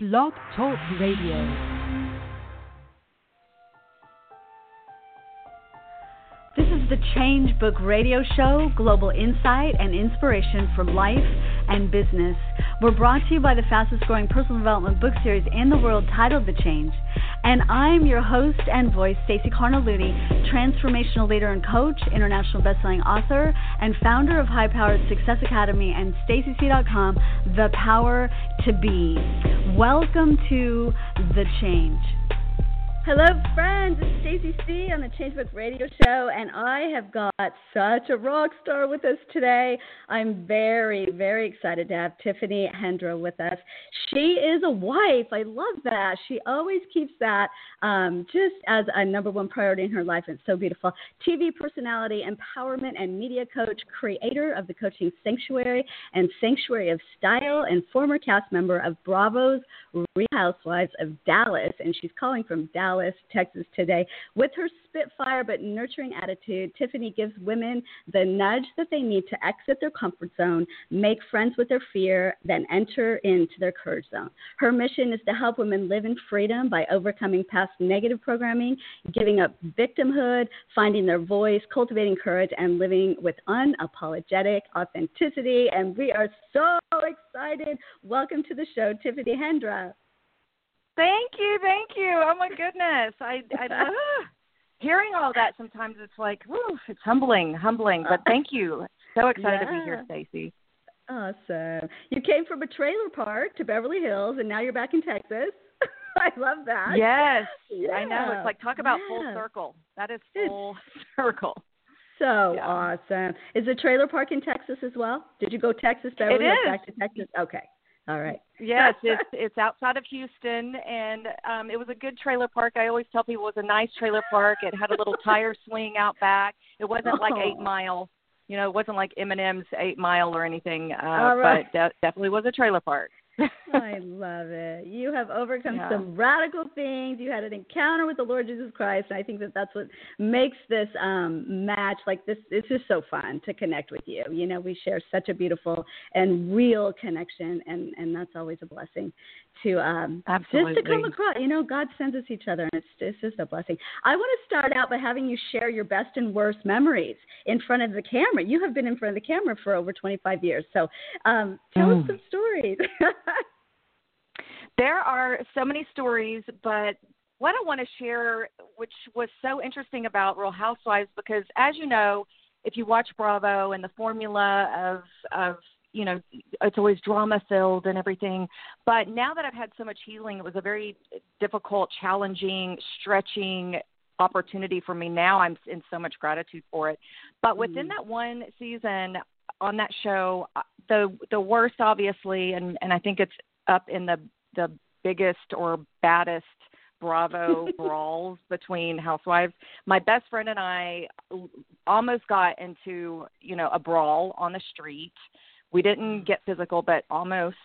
Blog Talk Radio. The Change Book Radio Show, global insight and inspiration for life and business. We're brought to you by the fastest growing personal development book series in the world titled The Change. And I'm your host and voice, Stacey Cargnelutti, transformational leader and coach, international bestselling author, and founder of High Powered Success Academy and StaceyC.com, The Power to Be. Welcome to The Change. Hello, friends. It's Stacey C on the Changebook Radio Show, and I have got such a rock star with us today. I'm very, very excited to have Tiffany Hendra with us. She is a wife. I love that. She always keeps that um, just as a number one priority in her life. It's so beautiful. TV personality, empowerment, and media coach, creator of the Coaching Sanctuary and Sanctuary of Style, and former cast member of Bravo's Real Housewives of Dallas. And she's calling from Dallas. Dallas, Texas today. With her spitfire but nurturing attitude, Tiffany gives women the nudge that they need to exit their comfort zone, make friends with their fear, then enter into their courage zone. Her mission is to help women live in freedom by overcoming past negative programming, giving up victimhood, finding their voice, cultivating courage, and living with unapologetic authenticity. And we are so excited. Welcome to the show, Tiffany Hendra. Thank you, thank you. Oh my goodness, I, I uh, hearing all that sometimes it's like, whew, it's humbling, humbling. But thank you. So excited yeah. to be here, Stacy. Awesome. You came from a trailer park to Beverly Hills, and now you're back in Texas. I love that. Yes, yeah. I know. It's like talk about yeah. full circle. That is full circle. So yeah. awesome. Is the trailer park in Texas as well? Did you go Texas, Beverly Hills, back to Texas? Okay. All right. yes, it's it's outside of Houston, and um, it was a good trailer park. I always tell people it was a nice trailer park. It had a little tire swing out back. It wasn't like Eight Mile, you know, it wasn't like Eminem's Eight Mile or anything. Uh, right. But de- definitely was a trailer park. I love it. You have overcome yeah. some radical things. You had an encounter with the Lord Jesus Christ, and I think that that's what makes this um, match like this. It's just so fun to connect with you. You know, we share such a beautiful and real connection, and and that's always a blessing to um, Absolutely. just to come across. You know, God sends us each other, and it's it's just a blessing. I want to start out by having you share your best and worst memories in front of the camera. You have been in front of the camera for over 25 years, so um, tell mm. us some stories. there are so many stories, but what I want to share, which was so interesting about Real Housewives, because as you know, if you watch Bravo and the formula of of you know it's always drama filled and everything but now that i've had so much healing it was a very difficult challenging stretching opportunity for me now i'm in so much gratitude for it but within mm. that one season on that show uh, the the worst obviously and and i think it's up in the the biggest or baddest Bravo brawls between housewives. My best friend and I almost got into, you know, a brawl on the street. We didn't get physical, but almost.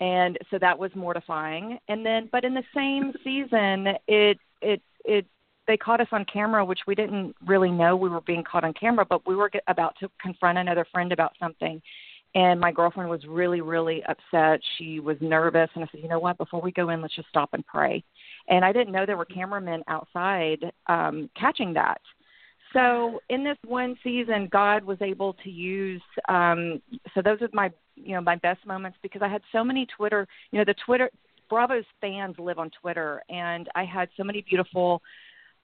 And so that was mortifying. And then but in the same season, it it it they caught us on camera, which we didn't really know we were being caught on camera, but we were about to confront another friend about something. And my girlfriend was really really upset. She was nervous. And i said you know what? Before we go in let's just stop and pray. And i didn't know there were cameramen outside um catching that so in this one season god was able to use um so those are my you know my best moments because i had so many twitter you know the twitter bravo's fans live on twitter and i had so many beautiful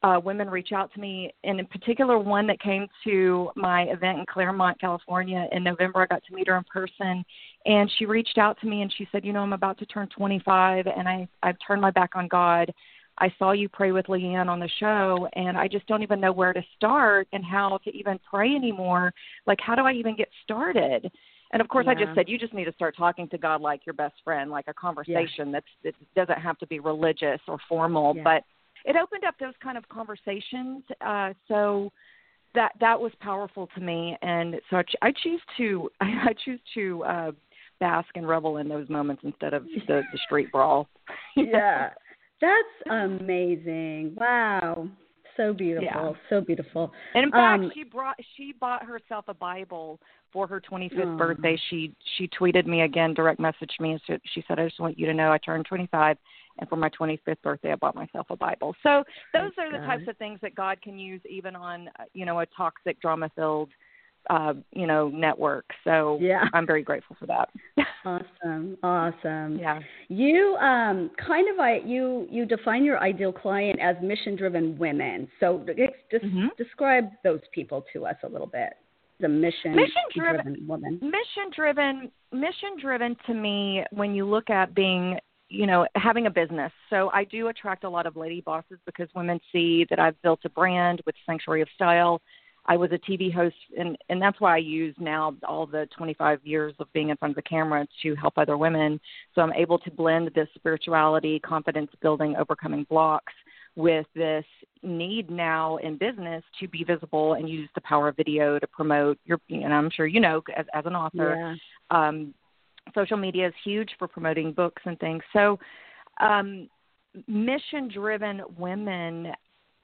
uh, women reach out to me, and in particular, one that came to my event in Claremont, California in November. I got to meet her in person, and she reached out to me and she said, "You know, I'm about to turn 25, and I I've turned my back on God. I saw you pray with LeeAnne on the show, and I just don't even know where to start and how to even pray anymore. Like, how do I even get started?" And of course, yeah. I just said you just need to start talking to God like your best friend, like a conversation yeah. that's it doesn't have to be religious or formal, yeah. but it opened up those kind of conversations. Uh, so that that was powerful to me, and so I, I choose to I choose to uh, bask and revel in those moments instead of the, the street brawl. yeah, that's amazing. Wow. so beautiful, yeah. so beautiful. And in fact, um, she brought she bought herself a Bible for her 25th oh. birthday. She she tweeted me again, direct messaged me, and she said, "I just want you to know I turned 25, and for my 25th birthday, I bought myself a Bible." So those are the types of things that God can use even on uh, you know a toxic, drama-filled uh, you know, network. So yeah. I'm very grateful for that. awesome. Awesome. Yeah. You um kind of I you you define your ideal client as mission driven women. So just mm-hmm. describe those people to us a little bit. The mission driven woman. Mission driven mission driven to me when you look at being you know having a business so i do attract a lot of lady bosses because women see that i've built a brand with sanctuary of style I was a TV host, and and that's why I use now all the 25 years of being in front of the camera to help other women. So I'm able to blend this spirituality, confidence building, overcoming blocks with this need now in business to be visible and use the power of video to promote your. And I'm sure you know, as as an author, yeah. um, social media is huge for promoting books and things. So. Um, mission driven women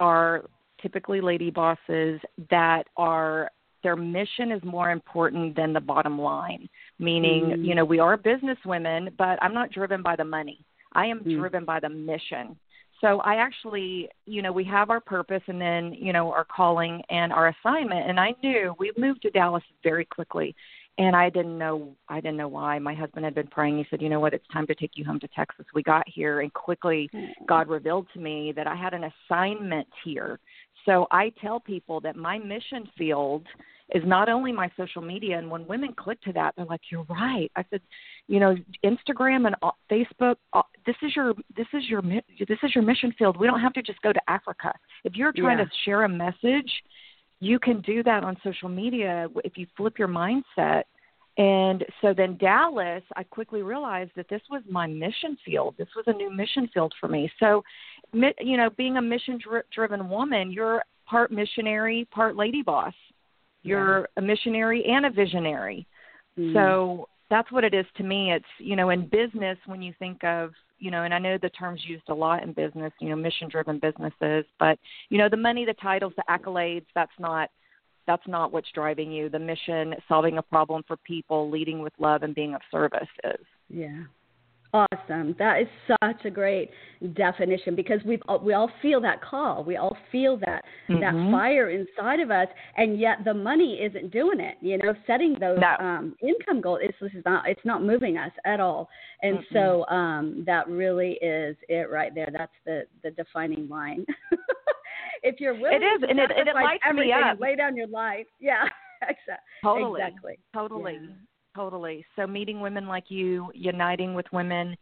are typically lady bosses that are their mission is more important than the bottom line meaning mm. you know we are business women but i'm not driven by the money i am mm. driven by the mission so i actually you know we have our purpose and then you know our calling and our assignment and i knew we moved to dallas very quickly and I didn't know I didn't know why. My husband had been praying. He said, "You know what? It's time to take you home to Texas." We got here, and quickly God revealed to me that I had an assignment here. So I tell people that my mission field is not only my social media, and when women click to that, they're like, "You're right." I said, "You know, Instagram and uh, Facebook. Uh, this is your this is your this is your mission field. We don't have to just go to Africa. If you're trying yeah. to share a message." you can do that on social media if you flip your mindset. And so then Dallas, I quickly realized that this was my mission field. This was a new mission field for me. So, you know, being a mission driven woman, you're part missionary, part lady boss. You're yeah. a missionary and a visionary. Mm. So that's what it is to me. It's, you know, in business, when you think of you know, and I know the term's used a lot in business, you know, mission driven businesses, but you know, the money, the titles, the accolades, that's not that's not what's driving you. The mission, solving a problem for people, leading with love and being of service is. Yeah. Awesome. That is such a great definition because we we all feel that call. We all feel that mm-hmm. that fire inside of us, and yet the money isn't doing it. You know, setting those no. um, income goals is not it's not moving us at all. And mm-hmm. so um, that really is it right there. That's the the defining line. if you're willing, it is, to and it, it lights me up. lay down your life. Yeah, totally, exactly, totally. Yeah. Totally. So meeting women like you, uniting with women,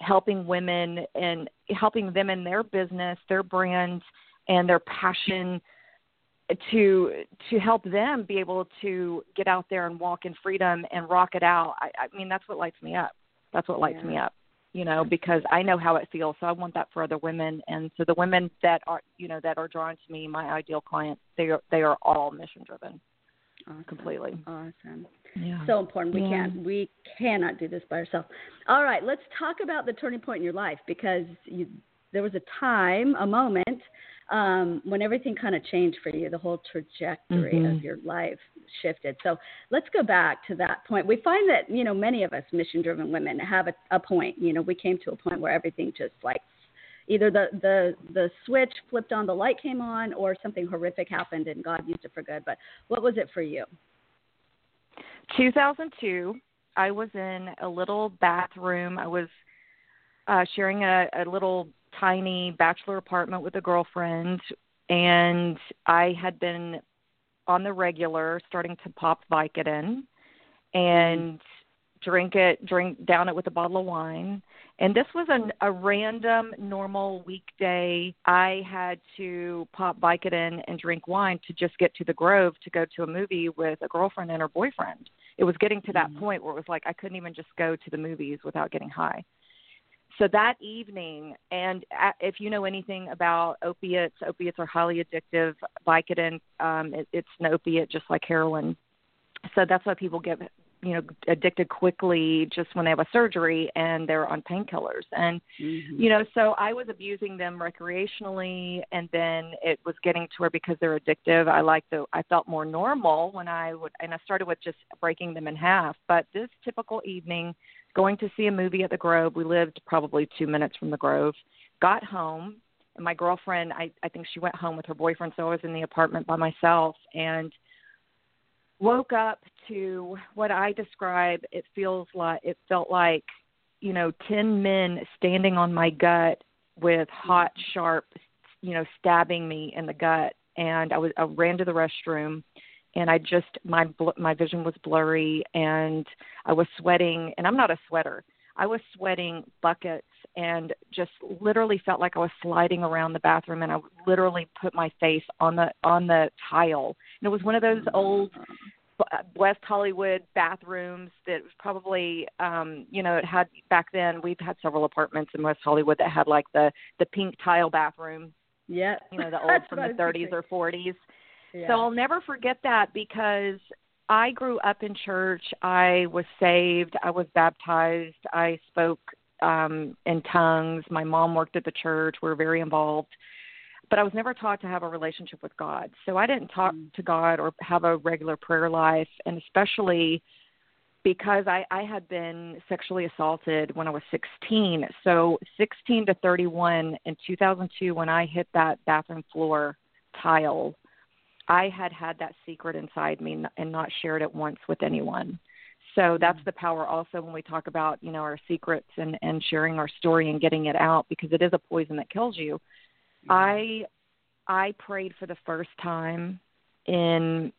helping women and helping them in their business, their brand, and their passion to to help them be able to get out there and walk in freedom and rock it out. I, I mean, that's what lights me up. That's what lights yeah. me up. You know, because I know how it feels. So I want that for other women. And so the women that are, you know, that are drawn to me, my ideal clients, they are they are all mission driven. Awesome. Completely. Awesome. Yeah. So important. We yeah. can't we cannot do this by ourselves. All right, let's talk about the turning point in your life because you, there was a time, a moment um, when everything kind of changed for you. The whole trajectory mm-hmm. of your life shifted. So let's go back to that point. We find that you know many of us mission-driven women have a, a point. You know, we came to a point where everything just like either the the the switch flipped on, the light came on, or something horrific happened and God used it for good. But what was it for you? 2002, I was in a little bathroom. I was uh, sharing a, a little tiny bachelor apartment with a girlfriend, and I had been on the regular starting to pop Vicodin and drink it, drink down it with a bottle of wine. And this was an, a random, normal weekday. I had to pop Vicodin and drink wine to just get to the Grove to go to a movie with a girlfriend and her boyfriend. It was getting to that mm-hmm. point where it was like I couldn't even just go to the movies without getting high. So that evening, and if you know anything about opiates, opiates are highly addictive. Vicodin, um, it, it's an opiate just like heroin. So that's why people get you know addicted quickly just when they have a surgery and they're on painkillers and mm-hmm. you know so i was abusing them recreationally and then it was getting to where because they're addictive i like the i felt more normal when i would and i started with just breaking them in half but this typical evening going to see a movie at the grove. We lived probably two minutes from the grove. Got home and my girlfriend i i think she went home with her boyfriend so i was in the apartment by myself and woke up to what I describe it feels like it felt like you know 10 men standing on my gut with hot sharp you know stabbing me in the gut. And I was I ran to the restroom and I just my my vision was blurry and I was sweating and I'm not a sweater. I was sweating buckets and just literally felt like I was sliding around the bathroom and I literally put my face on the on the tile. And it was one of those old West Hollywood bathrooms that was probably um you know it had back then we've had several apartments in West Hollywood that had like the the pink tile bathroom. Yeah. You know the old from the 30s or 40s. Yeah. So I'll never forget that because I grew up in church. I was saved. I was baptized. I spoke um in tongues. My mom worked at the church. We were very involved but I was never taught to have a relationship with God. So I didn't talk mm. to God or have a regular prayer life, and especially because I, I had been sexually assaulted when I was 16. So 16 to 31 in 2002, when I hit that bathroom floor tile, I had had that secret inside me and not shared it once with anyone. So that's mm. the power also when we talk about, you know, our secrets and, and sharing our story and getting it out because it is a poison that kills you. I I prayed for the first time in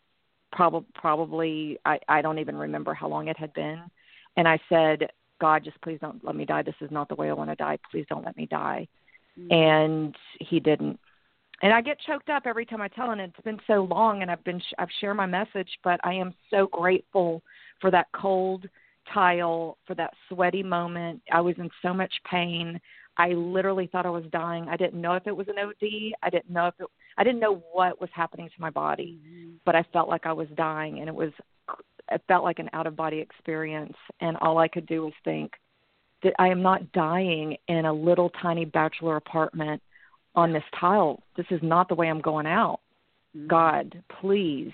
probably probably I I don't even remember how long it had been, and I said, God, just please don't let me die. This is not the way I want to die. Please don't let me die. Mm-hmm. And He didn't. And I get choked up every time I tell, and it's been so long, and I've been I've shared my message, but I am so grateful for that cold tile, for that sweaty moment. I was in so much pain. I literally thought I was dying. I didn't know if it was an OD. I didn't know if it, I didn't know what was happening to my body, but I felt like I was dying, and it was it felt like an out of body experience. And all I could do was think that I am not dying in a little tiny bachelor apartment on this tile. This is not the way I'm going out. Mm-hmm. God, please.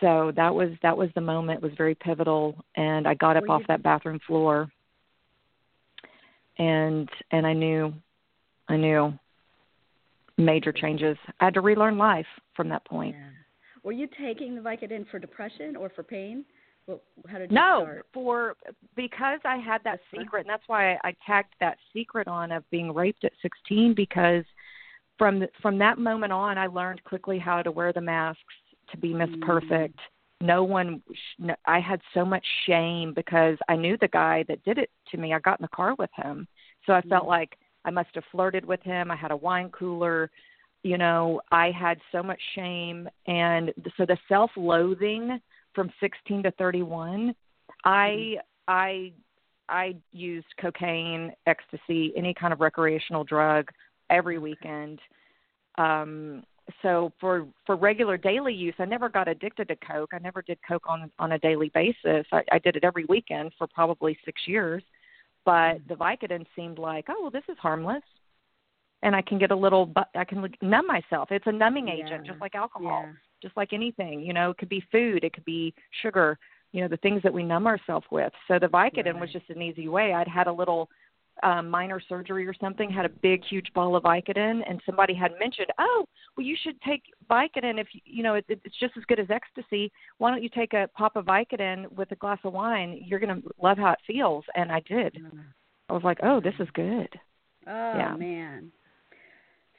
So that was that was the moment. It was very pivotal, and I got up off that bathroom floor and and I knew I knew major changes. I had to relearn life from that point. Yeah. Were you taking the Vicodin for depression or for pain? Well, how did no, start? for because I had that secret, and that's why I, I tagged that secret on of being raped at 16 because from the, from that moment on, I learned quickly how to wear the masks to be Miss mm. Perfect. No one i had so much shame because i knew the guy that did it to me. I got in the car with him. So i felt mm-hmm. like i must have flirted with him. I had a wine cooler. You know i had so much shame. And so the self loathing from 16 to 31 i mm-hmm. i i used cocaine ecstasy any kind of recreational drug every weekend. Um so for for regular daily use i never got addicted to coke. I never did coke on on a daily basis. I, I did it every weekend for probably six years. But the vicodin seemed like oh well this is harmless and i can get a little but i can numb myself. It's a numbing agent just like alcohol. Yeah. Just like anything you know it could be food it could be sugar you know the things that we numb ourselves with so the vicodin right. was just an easy way i'd had a little um, minor surgery or something, had a big, huge ball of Vicodin, and somebody had mentioned, oh, well, you should take Vicodin if you, you know it, it's just as good as ecstasy. Why don't you take a pop of Vicodin with a glass of wine? You're gonna love how it feels, and I did. Mm. I was like, oh, this is good. Oh yeah. man.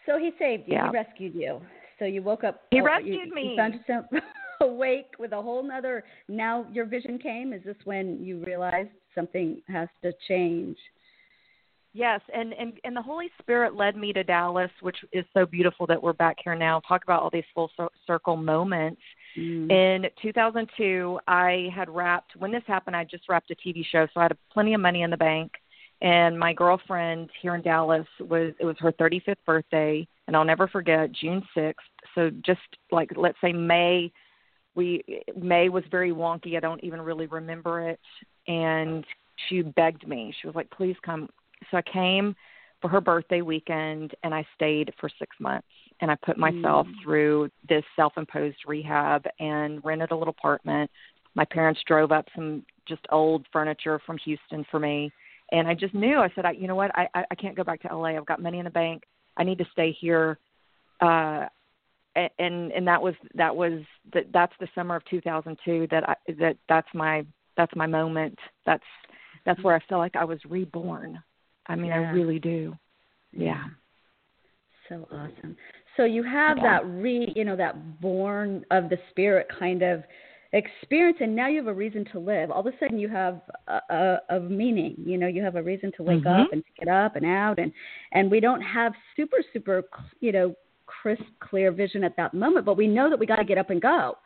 So he saved you. Yeah. He rescued you. So you woke up. He oh, rescued you, me. You found yourself awake with a whole nother. Now your vision came. Is this when you realized something has to change? Yes, and, and and the Holy Spirit led me to Dallas, which is so beautiful that we're back here now. Talk about all these full circle moments. Mm. In 2002, I had wrapped. When this happened, I just wrapped a TV show, so I had plenty of money in the bank. And my girlfriend here in Dallas was it was her 35th birthday, and I'll never forget June 6th. So just like let's say May we May was very wonky. I don't even really remember it. And she begged me. She was like, "Please come." So I came for her birthday weekend, and I stayed for six months. And I put myself mm. through this self-imposed rehab and rented a little apartment. My parents drove up some just old furniture from Houston for me, and I just knew. I said, I, "You know what? I I can't go back to LA. I've got money in the bank. I need to stay here." Uh, and and that was that was that that's the summer of 2002 that I that that's my that's my moment that's that's where I feel like I was reborn. I mean, yeah. I really do. Yeah. So awesome. So you have yeah. that re, you know, that born of the spirit kind of experience, and now you have a reason to live. All of a sudden, you have a, a, a meaning. You know, you have a reason to wake mm-hmm. up and to get up and out, and and we don't have super super, you know, crisp, clear vision at that moment, but we know that we got to get up and go.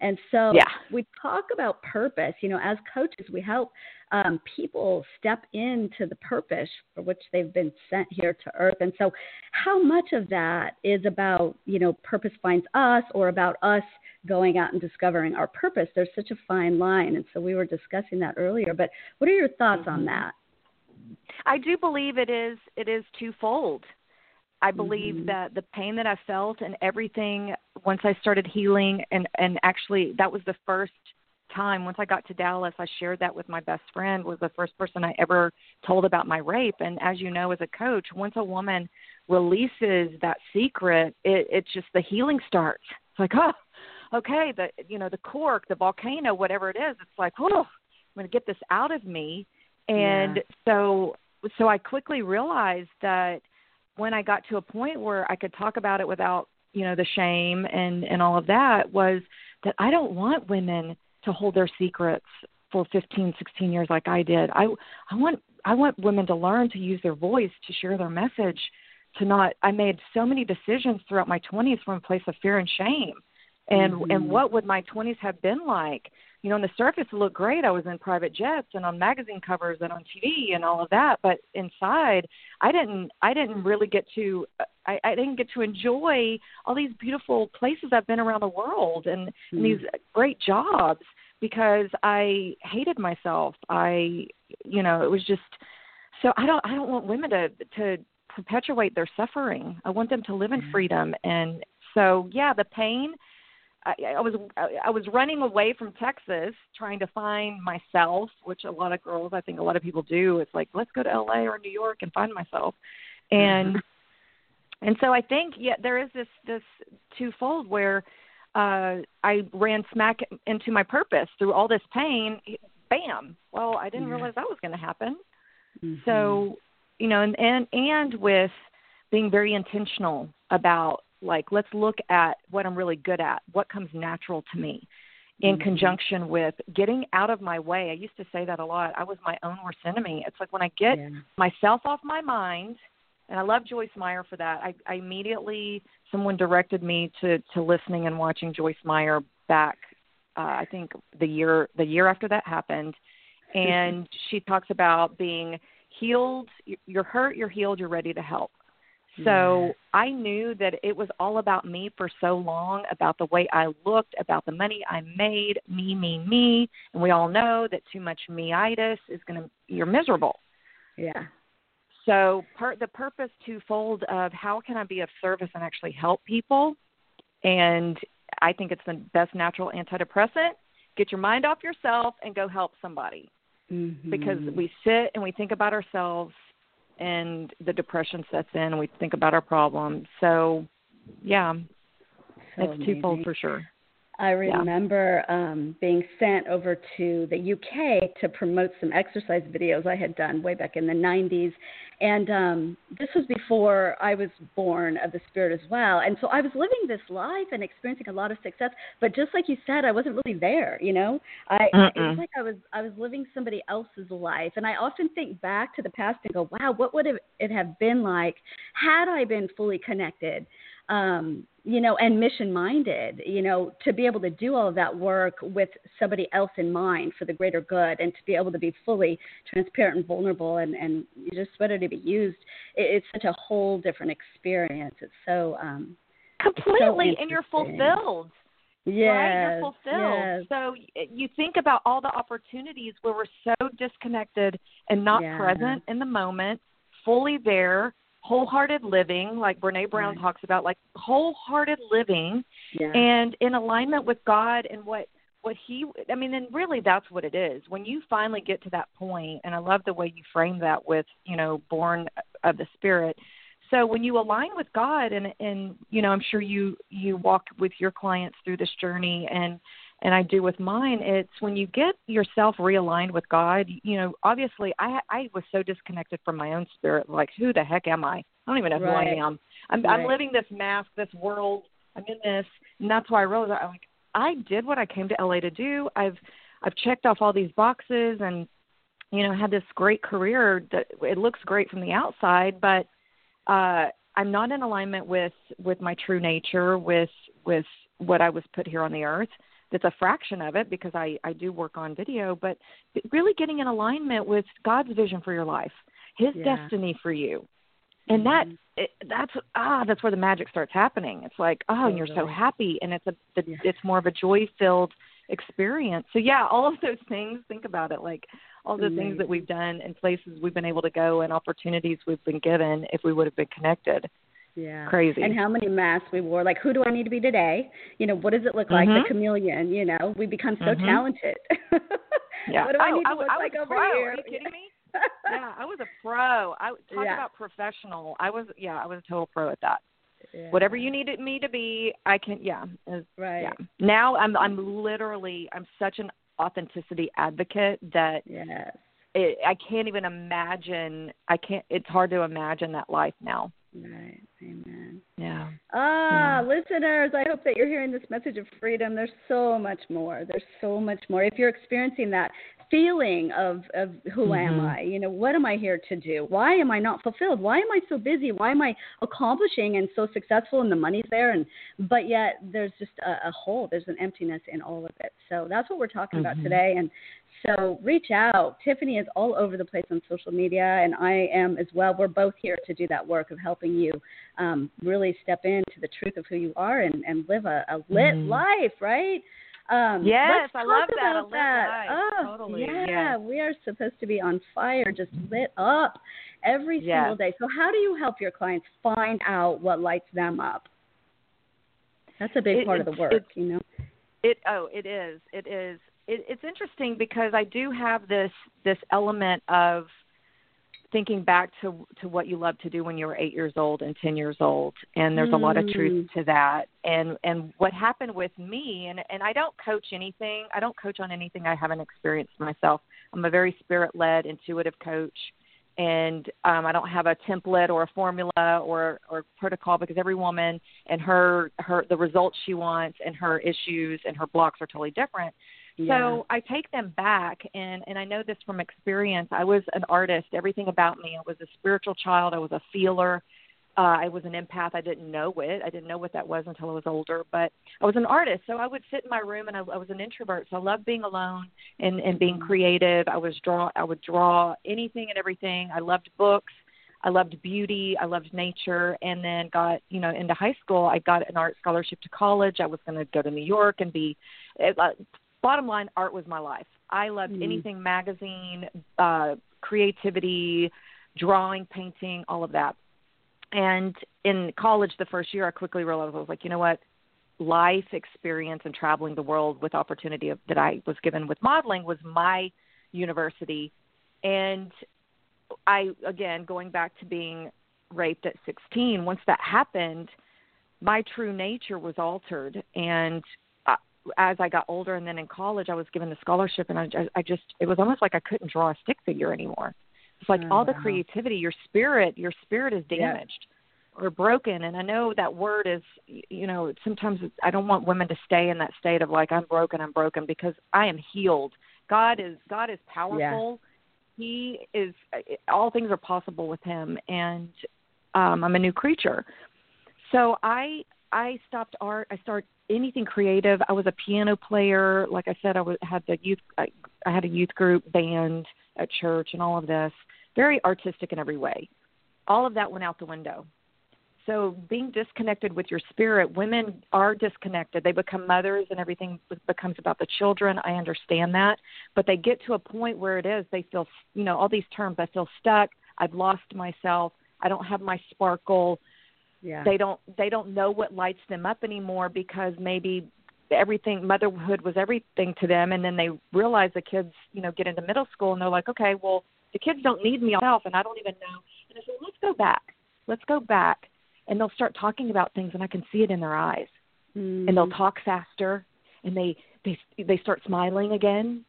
And so yeah. we talk about purpose. You know, as coaches, we help um, people step into the purpose for which they've been sent here to earth. And so, how much of that is about, you know, purpose finds us or about us going out and discovering our purpose? There's such a fine line. And so, we were discussing that earlier. But what are your thoughts mm-hmm. on that? I do believe it is it is twofold. I believe mm-hmm. that the pain that I felt and everything once I started healing and and actually that was the first time once I got to Dallas I shared that with my best friend was the first person I ever told about my rape and as you know as a coach once a woman releases that secret it it's just the healing starts it's like oh okay the you know the cork the volcano whatever it is it's like oh I'm going to get this out of me and yeah. so so I quickly realized that when I got to a point where I could talk about it without, you know, the shame and and all of that was that I don't want women to hold their secrets for 15, 16 years like I did. I I want I want women to learn to use their voice to share their message, to not I made so many decisions throughout my 20s from a place of fear and shame. And mm-hmm. and what would my 20s have been like you know, on the surface it looked great. I was in private jets and on magazine covers and on TV and all of that, but inside, I didn't I didn't really get to I, I didn't get to enjoy all these beautiful places I've been around the world and, mm. and these great jobs because I hated myself. I you know, it was just so I don't I don't want women to to perpetuate their suffering. I want them to live in mm. freedom and so yeah, the pain I, I was I was running away from Texas trying to find myself, which a lot of girls, I think a lot of people do. It's like let's go to LA or New York and find myself, and mm-hmm. and so I think yeah, there is this this twofold where uh, I ran smack into my purpose through all this pain. Bam! Well, I didn't realize that was going to happen. Mm-hmm. So you know, and and and with being very intentional about like let's look at what i'm really good at what comes natural to me in mm-hmm. conjunction with getting out of my way. I used to say that a lot. I was my own worst enemy. It's like when i get yeah. myself off my mind and i love joyce meyer for that i, I immediately someone directed me to to listening and watching joyce meyer back uh, i think the year the year after that happened. And she talks about being healed you're hurt you're healed you're ready to help so I knew that it was all about me for so long, about the way I looked, about the money I made, me, me, me. And we all know that too much meitis is going to, you're miserable. Yeah. So part the purpose twofold of how can I be of service and actually help people, and I think it's the best natural antidepressant. Get your mind off yourself and go help somebody. Mm-hmm. Because we sit and we think about ourselves and the depression sets in and we think about our problems. So, yeah, so it's amazing. twofold for sure. I remember yeah. um, being sent over to the UK to promote some exercise videos I had done way back in the 90s. And um, this was before I was born of the Spirit as well. And so I was living this life and experiencing a lot of success. But just like you said, I wasn't really there. You know, I Mm-mm. it was like I was I was living somebody else's life. And I often think back to the past and go, wow, what would it have been like had I been fully connected? Um, you know, and mission minded, you know, to be able to do all of that work with somebody else in mind for the greater good and to be able to be fully transparent and vulnerable and, and just ready to be used, it, it's such a whole different experience. It's so, um, completely, so and you're fulfilled. Yes, right? You're fulfilled. Yes. So you think about all the opportunities where we're so disconnected and not yes. present in the moment, fully there, wholehearted living, like Brene Brown right. talks about, like wholehearted living, yes. and in alignment with God and what what He. I mean, and really, that's what it is. When you finally get to that point, and I love the way you frame that with, you know, born of the Spirit so when you align with God and and you know I'm sure you you walk with your clients through this journey and and I do with mine it's when you get yourself realigned with God you know obviously I I was so disconnected from my own spirit like who the heck am I I don't even know right. who I am I'm right. I'm living this mask this world I'm in this and that's why I realized I'm like I did what I came to LA to do I've I've checked off all these boxes and you know had this great career that it looks great from the outside but uh, I'm not in alignment with with my true nature, with with what I was put here on the earth. That's a fraction of it because I I do work on video, but really getting in alignment with God's vision for your life, His yeah. destiny for you, and that mm-hmm. it, that's ah that's where the magic starts happening. It's like oh totally. you're so happy, and it's a the, yeah. it's more of a joy filled experience. So yeah, all of those things. Think about it like all the Amazing. things that we've done and places we've been able to go and opportunities we've been given if we would have been connected. Yeah. Crazy. And how many masks we wore. Like, who do I need to be today? You know, what does it look like? Mm-hmm. The chameleon, you know, we become so mm-hmm. talented. yeah. what do I, need to I, look I like was over pro. here? Are you kidding me? yeah, I was a pro. I talk yeah. about professional. I was yeah, I was a total pro at that. Yeah. Whatever you needed me to be, I can yeah. Right. Yeah. Now I'm I'm literally I'm such an authenticity advocate that yes. it, I can't even imagine. I can't. It's hard to imagine that life now. Right. Amen. Yeah. Ah, yeah. listeners, I hope that you're hearing this message of freedom. There's so much more. There's so much more. If you're experiencing that feeling of of who mm-hmm. am I? You know, what am I here to do? Why am I not fulfilled? Why am I so busy? Why am I accomplishing and so successful and the money's there and but yet there's just a, a hole. There's an emptiness in all of it. So that's what we're talking mm-hmm. about today and so reach out. Tiffany is all over the place on social media, and I am as well. We're both here to do that work of helping you um, really step into the truth of who you are and, and live a, a lit mm-hmm. life, right? Um, yes, I love that. About that. Oh, totally. Yeah, we are supposed to be on fire, just lit up every yes. single day. So, how do you help your clients find out what lights them up? That's a big it, part of the work, you know. It oh, it is. It is. It, it's interesting because I do have this this element of thinking back to to what you loved to do when you were eight years old and ten years old and there's mm. a lot of truth to that. And and what happened with me and and i don't coach anything i don't coach on anything i haven't experienced myself. I'm a very spirit led intuitive coach and um i don't have a template or a formula or or protocol because every woman and her her the results she wants and her issues and her blocks are totally different yeah. so I take them back, and and I know this from experience. I was an artist. Everything about me. I was a spiritual child. I was a feeler. Uh, I was an empath. I didn't know it. I didn't know what that was until I was older. But I was an artist, so I would sit in my room, and I, I was an introvert. So I loved being alone and and being creative. I was draw. I would draw anything and everything. I loved books. I loved beauty. I loved nature, and then got you know into high school. I got an art scholarship to college. I was going to go to New York and be uh, bottom line, art was my life. I loved mm. anything magazine, uh, creativity, drawing, painting, all of that. And in college, the first year, I quickly realized I was like, you know what? Life experience and traveling the world with opportunity of, that I was given with modeling was my university. And I, again, going back to being raped at 16, once that happened, my true nature was altered. And as I got older and then in college, I was given the scholarship, and I, I just it was almost like I couldn't draw a stick figure anymore. It's like oh, all the wow. creativity, your spirit, your spirit is damaged or broken. And I know that word is, you know, sometimes I don't want women to stay in that state of like I'm broken, I'm broken because I am healed. God is God is powerful. He is all things are possible with him, and um, I'm a new creature. So I I stopped art. I started anything creative. I was a piano player. Like I said, I was, had the youth. I, I had a youth group band at church and all of this. Very artistic in every way. All of that went out the window. so being disconnected with your spirit, women are disconnected. They become mothers and everything becomes about the children. I understand that, but they get to a point where it is they feel, you know, all these terms. I feel stuck. I've lost myself. I don't have my sparkle. Yeah. They don't they don't know what lights them up anymore because maybe everything motherhood was everything to them and then they realize the kids, you know, get into middle school and they're like, "Okay, well, the kids don't need me myself and I don't even know." And I said, "Let's go back. Let's go back." And they'll start talking about things and I can see it in their eyes. Mm. And they'll talk faster and they they they start smiling again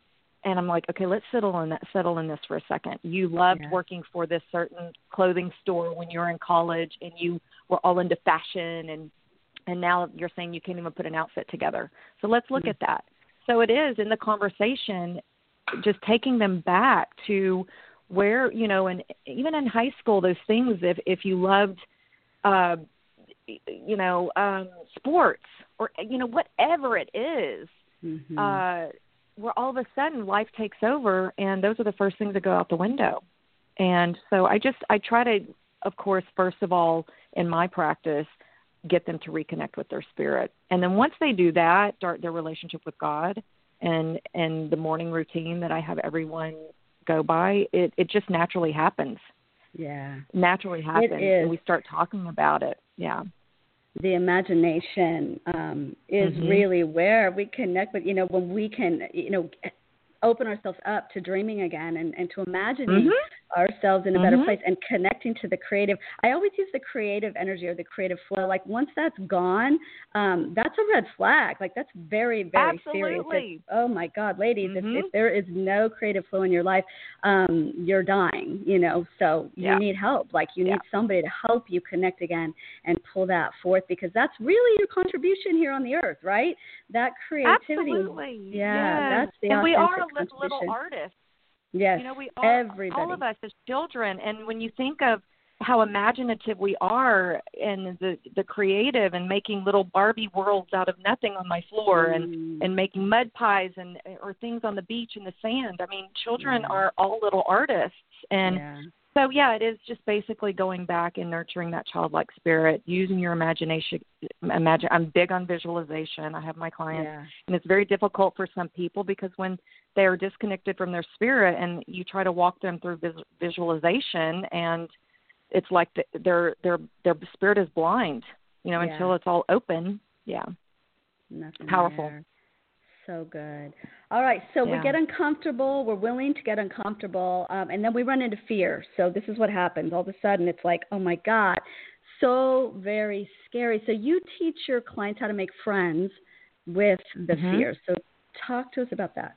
and I'm like, okay, let's settle in that settle in this for a second. You loved Yeah. working for this certain clothing store when you were in college, and you were all into fashion, and and now you're saying you can't even put an outfit together. So let's look Mhm. at that. So it is in the conversation, just taking them back to where you know, and even in high school, those things. If if you loved, uh, you know, um, sports or you know whatever it is, Mhm. uh, where all of a sudden life takes over, and those are the first things that go out the window. And so I just I try to, of course, first of all, in my practice, get them to reconnect with their spirit, and then once they do that, start their relationship with God, and and the morning routine that I have everyone go by, it it just naturally happens. yeah. Naturally happens, and we start talking about it. Yeah. the imagination um, is Mhm. really where we connect with you know when we can you know open ourselves up to dreaming again and, and to imagining Mhm. Ourselves in a better Mhm. place and connecting to the creative i always use the creative energy or the creative flow like once that's gone um that's a red flag like that's very very serious It's- oh my god ladies Mhm. if, if there is no creative flow in your life um you're dying you know so Yeah. you need help like you Yeah. need somebody to help you connect again and pull that forth because that's really your contribution here on the earth right that creativity Absolutely. yeah, Yes. that's the and we are li- little artists. Yes You know, we are everybody all of us as children. And when you think of how imaginative we are and the the creative and making little Barbie worlds out of nothing on my floor and Mm. and making mud pies and or things on the beach in the sand. I mean, children Yeah. are all little artists and yeah. so yeah, it is just basically going back and nurturing that childlike spirit, using your imagination. Imagine. I'm big on visualization. I have my clients, yeah. and it's very difficult for some people because when they are disconnected from their spirit, and you try to walk them through vis- visualization, and it's like the, their their their spirit is blind, you know, Yeah. until it's all open. Yeah. Nothing Powerful. there. So good. All right, so we get uncomfortable. We're willing to get uncomfortable, um, and then we run into fear. So this is what happens. All of a sudden, it's like, oh my God, so very scary. So you teach your clients how to make friends with the Mhm. fear. So talk to us about that.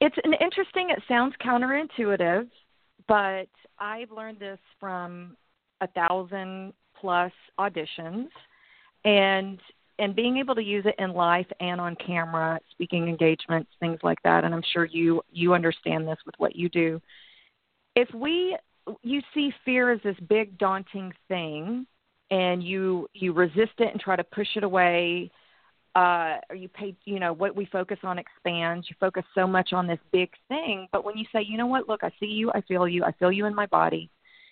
It's an interesting. It sounds counterintuitive, but I've learned this from a thousand plus auditions, and and being able to use it in life and on camera, speaking engagements, things like that. And I'm sure you you understand this with what you do. If we you see fear as this big daunting thing, and you you resist it and try to push it away uh, or you pay, you know, what we focus on expands. You focus so much on this big thing, but when you say, you know what, look, I see you, I feel you, I feel you in my body,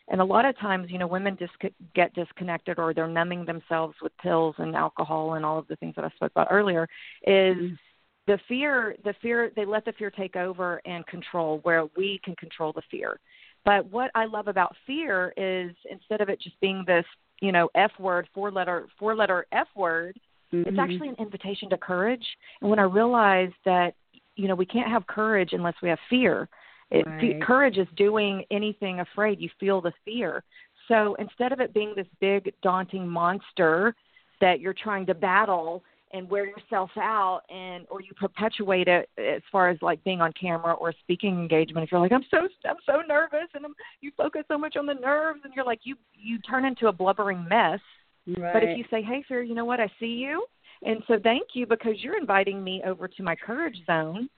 and a lot of times, you know, women dis- get disconnected or they're numbing themselves with pills and alcohol and all of the things that I spoke about earlier. Is Mhm. the fear? The fear they let the fear take over and control, where we can control the fear. But what I love about fear is instead of it just being this, you know, F word, four letter, four letter F word it's Mhm. actually an invitation to courage. And when I realized that, you know, we can't have courage unless we have fear. It, Right. courage is doing anything afraid. You feel the fear. So instead of it being this big, daunting monster that you're trying to battle and wear yourself out, and or you perpetuate it as far as like being on camera or speaking engagement, if you're like, I'm so I'm so nervous, and I'm, you focus so much on the nerves, and you're like, you you turn into a blubbering mess. Right. But if you say, "Hey, Fear, you know what? I see you, and so thank you because you're inviting me over to my courage zone.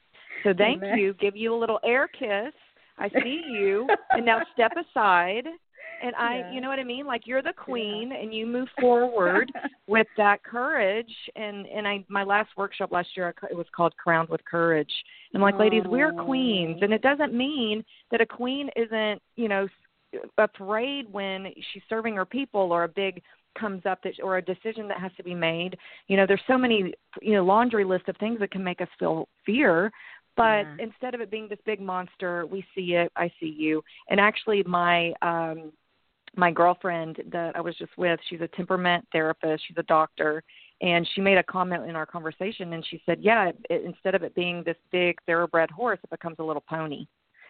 So thank Amen. you. Give you a little air kiss. I see you, and now step aside." And I, Yeah. you know what I mean? Like you're the queen, and you move forward with that courage. And and I, my last workshop last year, it was called Crowned with Courage. And I'm like, ladies, we're queens, and it doesn't mean that a queen isn't, you know, afraid when she's serving her people or a big comes up that or a decision that has to be made. You know there's so many you know laundry list of things that can make us feel fear but yeah. instead of it being this big monster we see it i see you. And actually my um my girlfriend that i was just with she's a temperament therapist she's a doctor and she made a comment in our conversation and she said yeah it, it, instead of it being this big thoroughbred horse it becomes a little pony.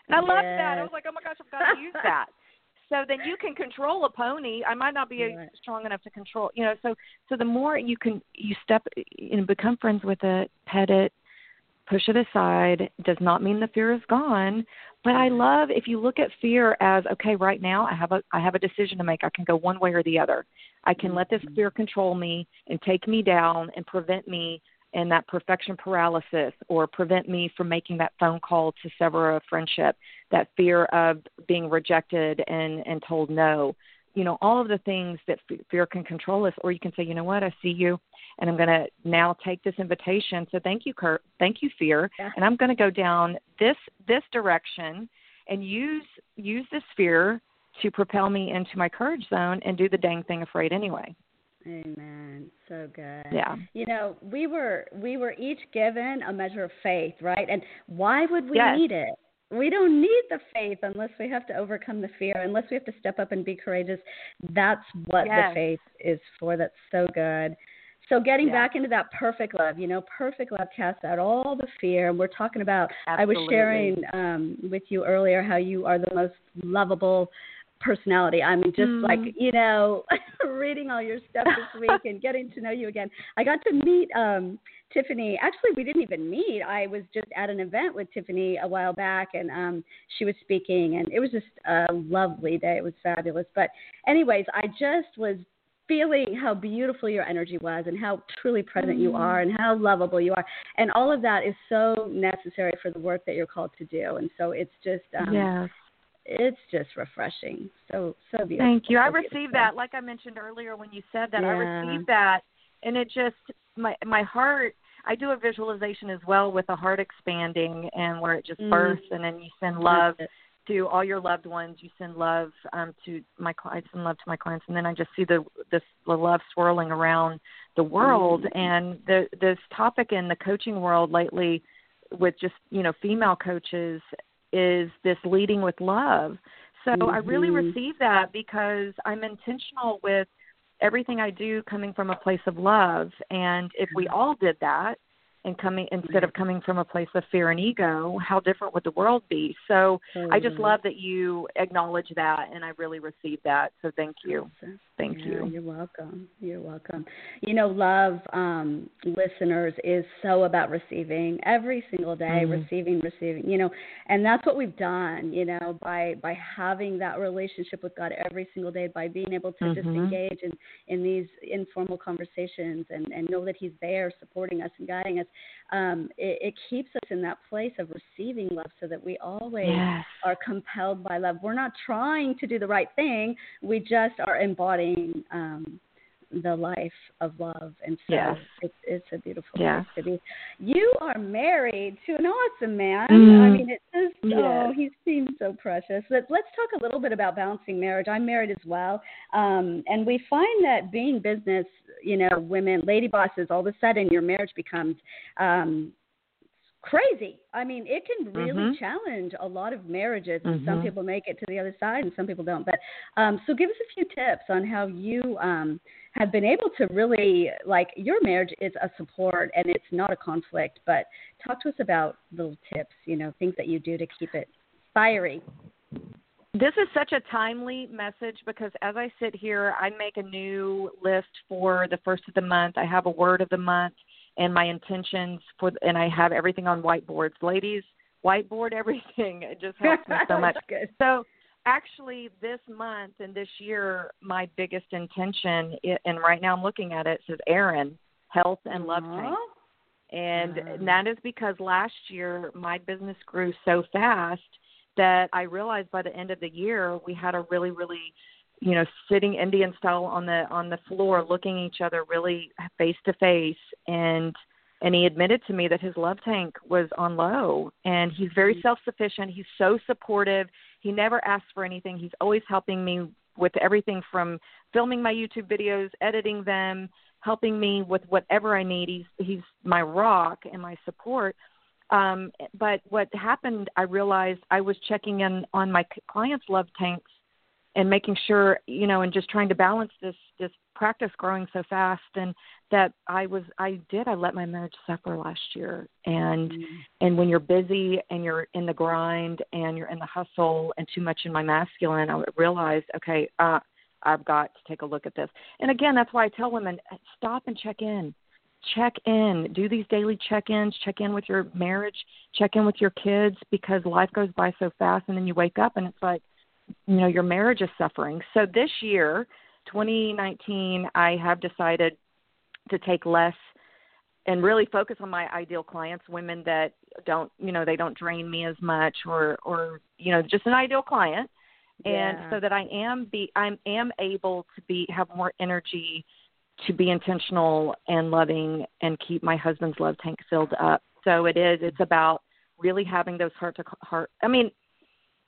And i yes. loved that. I was like oh my gosh i've got to use that so then you can control a pony. I might not be right. strong enough to control you know so so the more you can you step and become friends with it pet it push it aside does not mean the fear is gone. But i love if you look at fear as okay right now i have a i have a decision to make. I can go one way or the other. I can let this mm-hmm. fear control me and take me down and prevent me and that perfection paralysis or prevent me from making that phone call to sever a friendship, that fear of being rejected and, and told no. You know, all of the things that fear can control us, or you can say, you know what, I see you, and I'm going to now take this invitation. So thank you, Kurt. Thank you, fear, yeah. and I'm going to go down this this direction and use use this fear to propel me into my courage zone and do the dang thing afraid anyway. Amen. So good. Yeah. You know, we were we were each given a measure of faith, right? And why would we yes. need it? We don't need the faith unless we have to overcome the fear, unless we have to step up and be courageous. That's what yes. the faith is for. That's so good. So getting yeah. back into that perfect love, you know, perfect love casts out all the fear. And we're talking about. Absolutely. I was sharing um, with you earlier how you are the most lovable personality. I mean, just mm. like you know, reading all your stuff this week and getting to know you again. I got to meet um Tiffany. Actually, we didn't even meet. I was just at an event with Tiffany a while back, and um she was speaking, and it was just a lovely day. It was fabulous. But anyways, I just was feeling how beautiful your energy was and how truly present mm. you are and how lovable you are and all of that is so necessary for the work that you're called to do and so it's just um yes it's just refreshing. So so beautiful. Thank you. So I received that, like I mentioned earlier when you said that. Yeah. I received that, and it just my my heart. I do a visualization as well with the heart expanding and where it just mm. bursts, and then you send love to all your loved ones. You send love um, to my I send love to my clients, and then I just see the this the love swirling around the world. Mm. And the this topic in the coaching world lately, with just you know female coaches is this leading with love. So mm-hmm. I really mm-hmm. receive that because I'm intentional with everything I do coming from a place of love. And if we all did that, and coming instead of coming from a place of fear and ego, how different would the world be? So I just love that you acknowledge that, and I really receive that. So thank you. Thank yeah, you. You're welcome. You're welcome. You know, love um, listeners is so about receiving every single day, mm-hmm. receiving, receiving. You know, and that's what we've done. You know, by by having that relationship with God every single day, by being able to mm-hmm. just engage in in these informal conversations and and know that He's there supporting us and guiding us um, it, it, keeps us in that place of receiving love so that we always yes. are compelled by love. We're not trying to do the right thing, we just are embodying um, the life of love. And so yes. it's, it's a beautiful yes. place to be. You are married to an awesome man. Mm. I mean, it's just, yes. oh, he seems so precious. But let's talk a little bit about balancing marriage. I'm married as well. Um, and we find that being business, you know, women, lady bosses, all of a sudden your marriage becomes um, crazy. I mean, it can really mm-hmm. challenge a lot of marriages, and mm-hmm. some people make it to the other side, and some people don't. But um, so, give us a few tips on how you um, have been able to really like your marriage is a support and it's not a conflict. But talk to us about little tips, you know, things that you do to keep it fiery. This is such a timely message because as I sit here, I make a new list for the first of the month. I have a word of the month and my intentions for and I have everything on whiteboards. Ladies, whiteboard everything. It just helps me so much. so actually this month and this year my biggest intention and right now I'm looking at it, it says Aaron, health and love tank. And uh-huh. that is because last year my business grew so fast that I realized by the end of the year we had a really, really you know sitting indian style on the on the floor looking each other really face to face and and he admitted to me that his love tank was on low and he's very mm-hmm. self sufficient he's so supportive He never asks for anything. He's always helping me with everything from filming my YouTube videos, editing them, helping me with whatever I need. He's he's my rock and my support. Um, but what happened, I realized I was checking in on my clients' love tanks and making sure, you know, and just trying to balance this this practice growing so fast and that I was I did I let my marriage suffer last year and mm-hmm. and when you're busy and you're in the grind and you're in the hustle and too much in my masculine I realized okay uh I've got to take a look at this. And again, that's why I tell women stop and check in. Check in. Do these daily check-ins. Check in with your marriage. Check in with your kids because life goes by so fast, and then you wake up and it's like, you know, your marriage is suffering. So this year, 2019, I have decided to take less and really focus on my ideal clients, women that don't, you know, they don't drain me as much, or, or you know, just an ideal client and so that I am be I am able to be have more energy to be intentional and loving and keep my husband's love tank filled up. So it is it's about really having those heart to heart. I mean,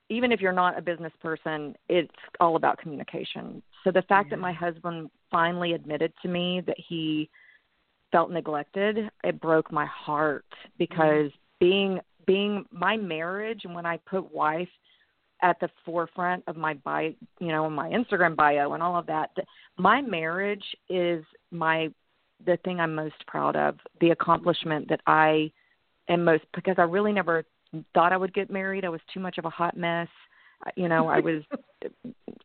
even if you're not a business person, it's all about communication. So the fact yeah. that my husband finally admitted to me that he felt neglected, it broke my heart because being being my marriage and when I put wife at the forefront of my bio, you know, my Instagram bio and all of that. My marriage is my the thing I'm most proud of, the accomplishment that I am most because I really never thought I would get married. I was too much of a hot mess. You know, I was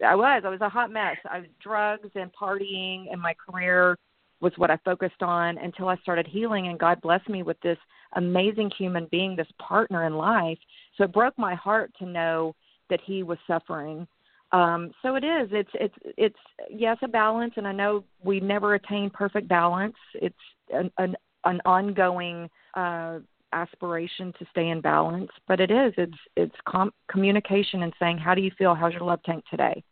I was I was a hot mess. I was drugs and partying and my career was what I focused on until I started healing and God blessed me with this amazing human being, this partner in life. So it broke my heart to know that he was suffering. Um, so it is. It's it's it's yes a balance, and I know we never attain perfect balance. It's an an, an ongoing uh, aspiration to stay in balance, but it is. It's it's com- communication and saying, how do you feel? How's your love tank today?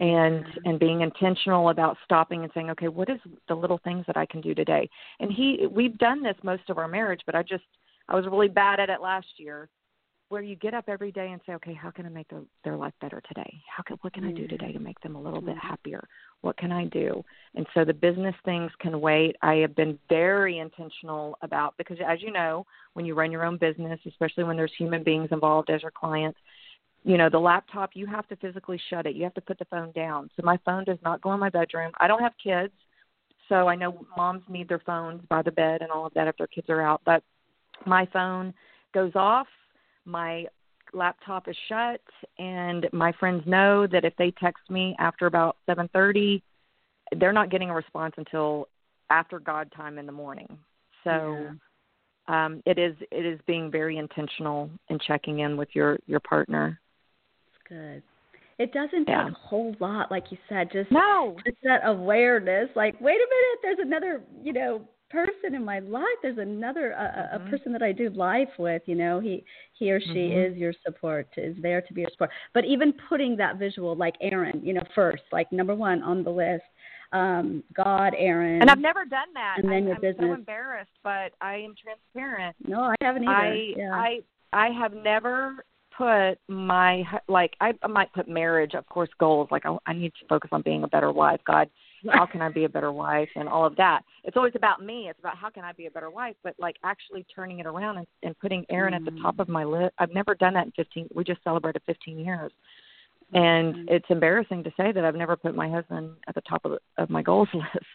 and and being intentional about stopping and saying okay what is the little things that i can do today and he we've done this most of our marriage but i just i was really bad at it last year where you get up every day and say, okay, how can I make their, their life better today? How can what can mm-hmm. I do today to make them a little mm-hmm. bit happier? What can I do? And so the business things can wait. I have been very intentional about because as you know, when you run your own business, especially when there's human beings involved as your clients, you know, the laptop you have to physically shut it. You have to put the phone down. So my phone does not go in my bedroom. I don't have kids. So I know moms need their phones by the bed and all of that if their kids are out, but my phone goes off my laptop is shut and my friends know that if they text me after about 7:30 they're not getting a response until after god time in the morning so yeah. um it is it is being very intentional in checking in with your your partner it's good it doesn't yeah. take a whole lot like you said just no just that awareness like wait a minute there's another you know person in my life there's another a, mm-hmm. a person that i do life with you know he he or she mm-hmm. is your support is there to be your support. But even putting that visual like aaron you know first like number one on the list um god aaron. And i've never done that. And then I, your I'm business. so embarrassed but i am transparent. No i haven't either. I yeah. i i have never put my like I, I might put marriage of course goals like I, I need to focus on being a better wife. God how can I be a better wife and all of that. It's always about me. It's about how can I be a better wife, but like actually turning it around and, and putting Aaron mm-hmm. at the top of my list. I've never done that in 15. We just celebrated 15 years. And mm-hmm. it's embarrassing to say that I've never put my husband at the top of, of my goals list.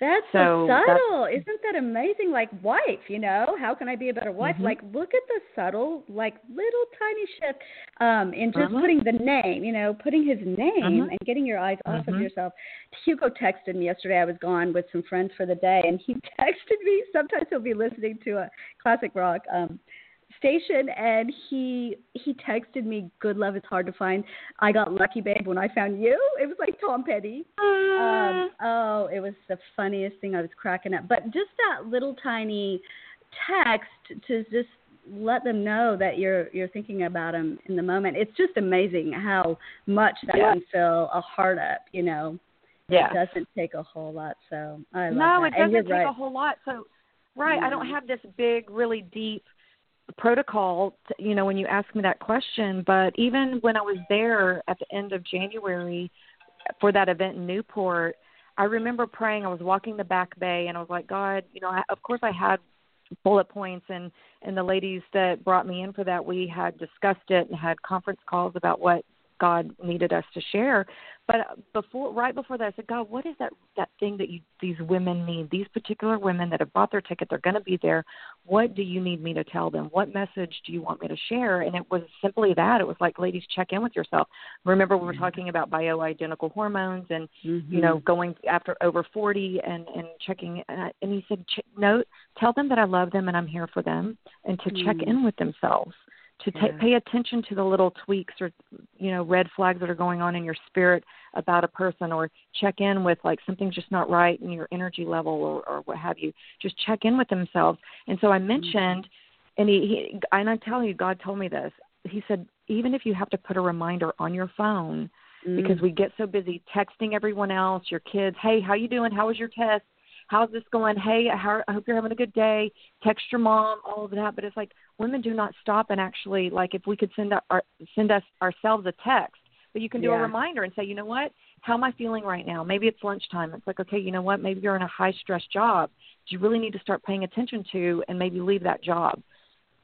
That's so, so subtle. That's, Isn't that amazing? Like wife, you know, how can I be a better wife? Mm-hmm. Like look at the subtle, like little tiny shift um in just uh-huh. putting the name, you know, putting his name uh-huh. and getting your eyes off uh-huh. of yourself. Hugo texted me yesterday. I was gone with some friends for the day and he texted me. Sometimes he'll be listening to a classic rock um station and he he texted me good love it's hard to find i got lucky babe when i found you it was like tom petty um oh it was the funniest thing i was cracking up but just that little tiny text to just let them know that you're you're thinking about them in the moment it's just amazing how much that yeah. can fill a heart up you know yeah. it doesn't take a whole lot so i love no that. it doesn't take right. a whole lot so right i don't have this big really deep protocol, you know, when you ask me that question. But even when I was there at the end of January for that event in Newport, I remember praying. I was walking the back bay, and I was like, God, you know, I, of course I had bullet points and and the ladies that brought me in for that we had discussed it and had conference calls about what God needed us to share. But before, right before that, I said, God, what is that that thing that you these women need? These particular women that have bought their ticket, they're going to be there. What do you need me to tell them? What message do you want me to share? And it was simply that. It was like, ladies, check in with yourself. Remember, we were mm-hmm. talking about bioidentical hormones and mm-hmm. you know going after over forty and and checking. And he said, no, tell them that I love them and I'm here for them, and to mm-hmm. check in with themselves to ta- yeah. pay attention to the little tweaks or you know red flags that are going on in your spirit about a person or check in with like something's just not right in your energy level or, or what have you just check in with themselves and so i mm-hmm. mentioned mm-hmm. and he, he and i'm telling you god told me this he said even if you have to put a reminder on your phone mm-hmm. because we get so busy texting everyone else your kids hey how you doing how was your test how's this going? Hey, how, I hope you're having a good day. Text your mom, all of that. But it's like women do not stop and actually like if we could send our send us ourselves a text, but you can do yeah. a reminder and say, you know what? How am I feeling right now? Maybe it's lunchtime. It's like, okay, you know what? Maybe you're in a high stress job. Do you really need to start paying attention to and maybe leave that job?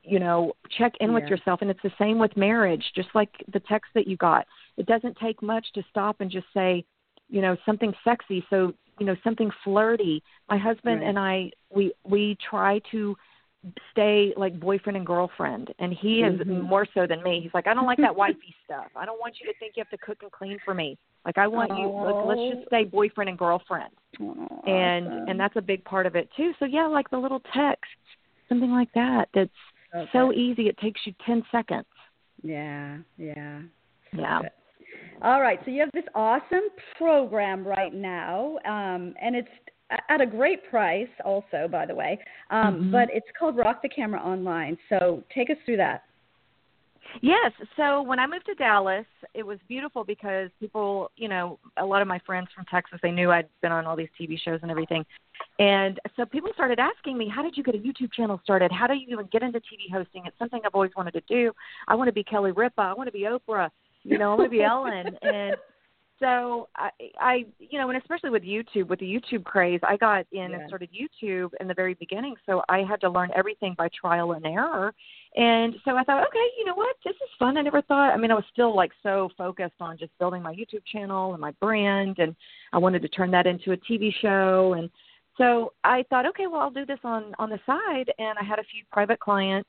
You know, check in yeah. with yourself. And it's the same with marriage, just like the text that you got. It doesn't take much to stop and just say, you know, something sexy. So you know something flirty my husband right. and i we we try to stay like boyfriend and girlfriend and he is mm-hmm. more so than me. He's like i don't like that wifey stuff. I don't want you to think you have to cook and clean for me. Like i want oh. you like, let's just stay boyfriend and girlfriend. Oh, and awesome. and that's a big part of it too. So yeah like the little text something like that that's okay. so easy. It takes you ten seconds. Yeah yeah. Yeah. All right, so you have this awesome program right now, um, and it's at a great price, also, by the way. Um, mm-hmm. But it's called Rock the Camera Online. So take us through that. Yes. So when I moved to Dallas, it was beautiful because people, you know, a lot of my friends from Texas, they knew I'd been on all these TV shows and everything. And so people started asking me, how did you get a YouTube channel started? How do you even get into TV hosting? It's something I've always wanted to do. I want to be Kelly Ripa. I want to be Oprah you know, I want to be Ellen. And so I, I, you know, and especially with YouTube, with the YouTube craze, I got in yeah. and started YouTube in the very beginning. So I had to learn everything by trial and error. And so I thought, okay, you know what, this is fun. I never thought. I mean, I was still like so focused on just building my YouTube channel and my brand, and I wanted to turn that into a TV show. And so I thought, okay, well, I'll do this on on the side. And I had a few private clients.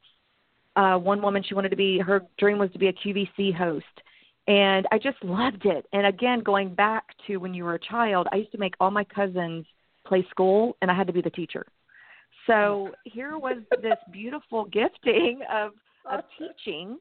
Uh, one woman, she wanted to be her dream was to be a QVC host and I just loved it. And again, going back to when you were a child, I used to make all my cousins play school, and I had to be the teacher. So here was this beautiful gifting of of teaching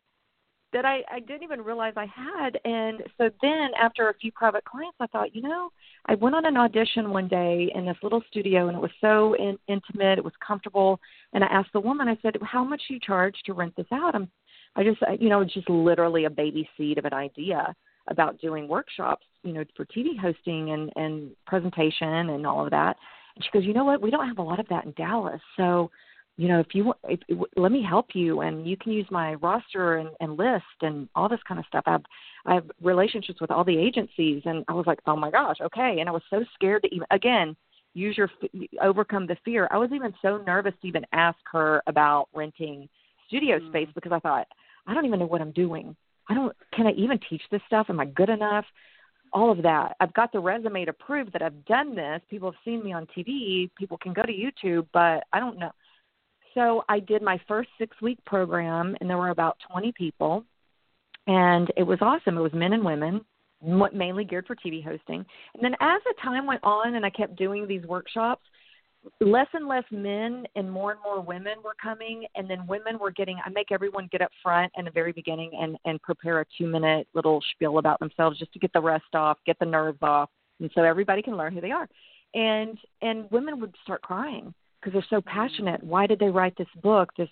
that I, I didn't even realize I had. And so then after a few private clients, I thought, you know, I went on an audition one day in this little studio and it was so in, intimate, it was comfortable. And I asked the woman, I said, how much do you charge to rent this out? I'm I just, you know, just literally a baby seed of an idea about doing workshops, you know, for TV hosting and and presentation and all of that. And she goes, you know what? We don't have a lot of that in Dallas, so you know, if you want, if, let me help you, and you can use my roster and, and list and all this kind of stuff. I have, I have relationships with all the agencies, and I was like, oh my gosh, okay. And I was so scared to even, again, use your overcome the fear. I was even so nervous to even ask her about renting studio mm-hmm. space because I thought I don't even know what I'm doing. I don't can I even teach this stuff? Am I good enough? All of that. I've got the resume to prove that I've done this. People have seen me on TV. People can go to YouTube, but I don't know. So I did my first six week program, and there were about 20 people, and it was awesome. It was men and women, mainly geared for TV hosting. And then as the time went on, and I kept doing these workshops, less and less men and more and more women were coming and then women were getting i make everyone get up front in the very beginning and and prepare a two minute little spiel about themselves just to get the rest off get the nerves off and so everybody can learn who they are. And and women would start crying because they're so passionate. Mm-hmm. Why did they write this book? This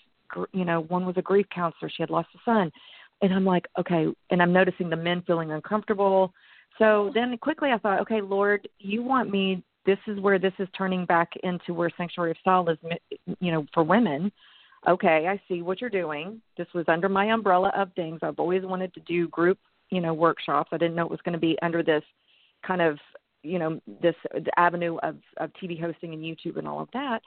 you know one was a grief counselor. She had lost a son. And i'm like okay and i'm noticing the men feeling uncomfortable. So then quickly i thought okay lord you want me this is where this is turning back into where sanctuary of style is you know for women okay, I see what you're doing. This was under my umbrella of things. I've always wanted to do group, you know, workshops. I didn't know it was going to be under this kind of, you know, this avenue of of TV hosting and YouTube and all of that.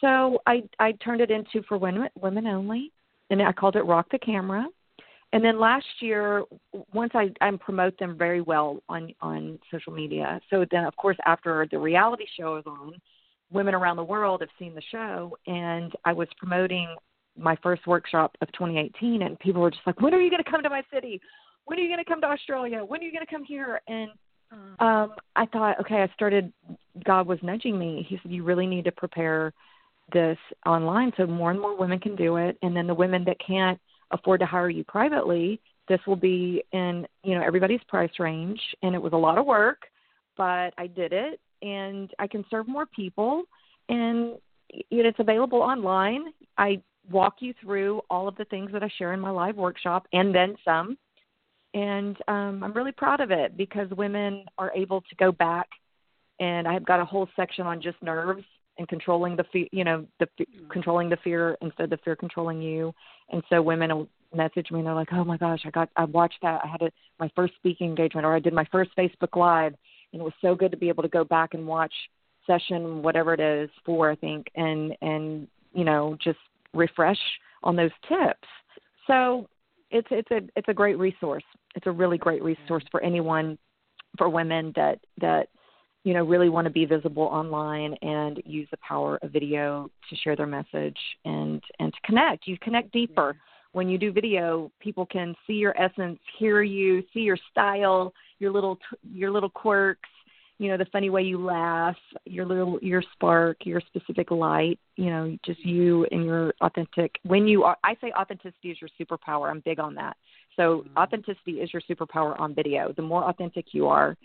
So I I turned it into for women women only, and I called it Rock the Camera. And then last year, once I I promote them very well on on social media. So then, of course, after the reality show is on, women around the world have seen the show, and I was promoting my first workshop of 2018, and people were just like, "When are you going to come to my city? When are you going to come to Australia? When are you going to come here?" And uh. um, I thought, okay, I started. God was nudging me. He said, "You really need to prepare this online so more and more women can do it, and then the women that can't afford to hire you privately." This will be in you know everybody's price range, and it was a lot of work, but I did it, and I can serve more people and you know, it's available online. I walk you through all of the things that I share in my live workshop and then some. And um, I'm really proud of it because women are able to go back, and I've got a whole section on just nerves and controlling the fear, you know, the mm-hmm. controlling the fear instead of the fear controlling you. And so women will message me and they're like, "Oh my gosh, I got I watched that. I had a, my first speaking engagement, or I did my first Facebook Live, and it was so good to be able to go back and watch session whatever it is for I think and and you know just refresh on those tips. So it's it's a it's a great resource. It's a really great resource for anyone for women that that you know really want to be visible online and use the power of video to share their message and and to connect. You connect deeper when you do video. People can see your essence, hear you, see your style, your little your little quirks, you know the funny way you laugh your little your spark your specific light you know just you and your authentic when you are i say authenticity is your superpower i'm big on that so mm-hmm. authenticity is your superpower on video the more authentic you are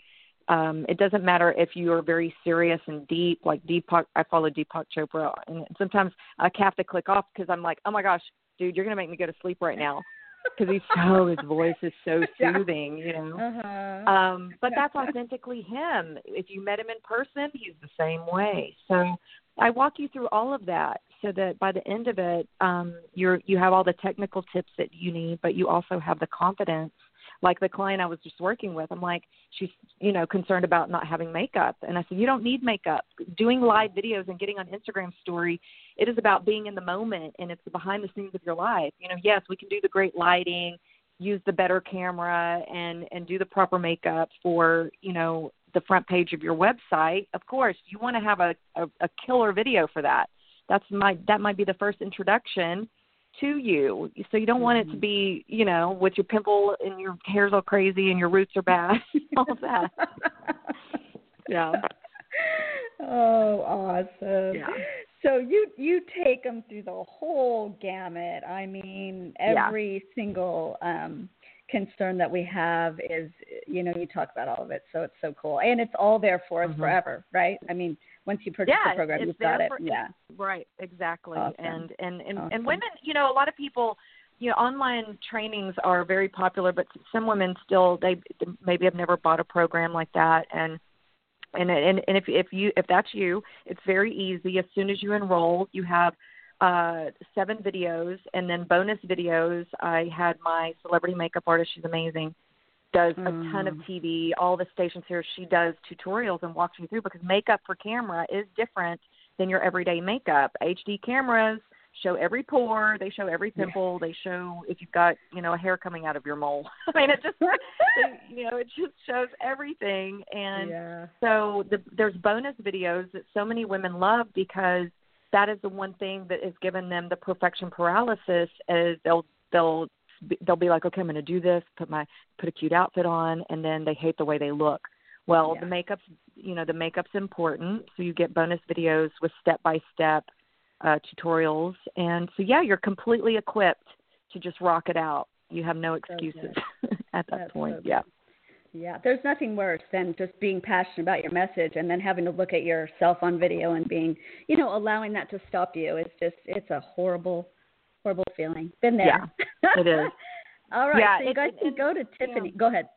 um, it doesn't matter if you are very serious and deep, like Deepak. I follow Deepak Chopra, and sometimes I have to click off because I'm like, oh my gosh, dude, you're gonna make me go to sleep right now because he's so his voice is so soothing, you know. Uh-huh. Um, but that's authentically him. If you met him in person, he's the same way. So I walk you through all of that so that by the end of it, um, you're you have all the technical tips that you need, but you also have the confidence like the client I was just working with, I'm like, she's, you know, concerned about not having makeup. And I said, you don't need makeup. Doing live videos and getting on Instagram story, it is about being in the moment and it's the behind the scenes of your life. You know, yes, we can do the great lighting, use the better camera and and do the proper makeup for, you know, the front page of your website. Of course, you want to have a, a, a killer video for that. That's my that might be the first introduction to you. So you don't want it to mm-hmm. be, you know, with your pimple and your hair's all crazy and your roots are bad, all of that. yeah. Oh, awesome. Yeah. So you you take them through the whole gamut. I mean, every yeah. single um concern that we have is you know you talk about all of it so it's so cool and it's all there for us mm-hmm. forever right i mean once you purchase yeah, the program, you've got it. Yeah. Right. Exactly. Awesome. And and and, awesome. and women, you know, a lot of people, you know, online trainings are very popular, but some women still they maybe have never bought a program like that and. And, and and if if you if that's you, it's very easy. As soon as you enroll, you have uh, seven videos and then bonus videos. I had my celebrity makeup artist. She's amazing does mm. a ton of mm. TV. All the stations here, she does tutorials and walks you through because makeup for camera is different than your everyday makeup. HD cameras show every pore, they show every pimple, yeah. they show if you've got you know a hair coming out of your mole. I mean, it just you know it just shows everything, and yeah. so the, there's bonus videos that so many women love because that is the one thing that has given them the perfection paralysis. Is they'll they'll they'll be like, okay, I'm going to do this, put my put a cute outfit on, and then they hate the way they look. Well, yeah. the makeup's you know the makeup's important, so you get bonus videos with step by step tutorials, and so yeah, you're completely equipped to just rock it out. You have no excuses at that That's point. So yeah. Yeah, there's nothing worse than just being passionate about your message and then having to look at yourself on video and being, you know, allowing that to stop you. It's just, it's a horrible, horrible feeling. Been there. Yeah, it is. All right, yeah, so you guys it, can go to Tiffany. Yeah. Go ahead.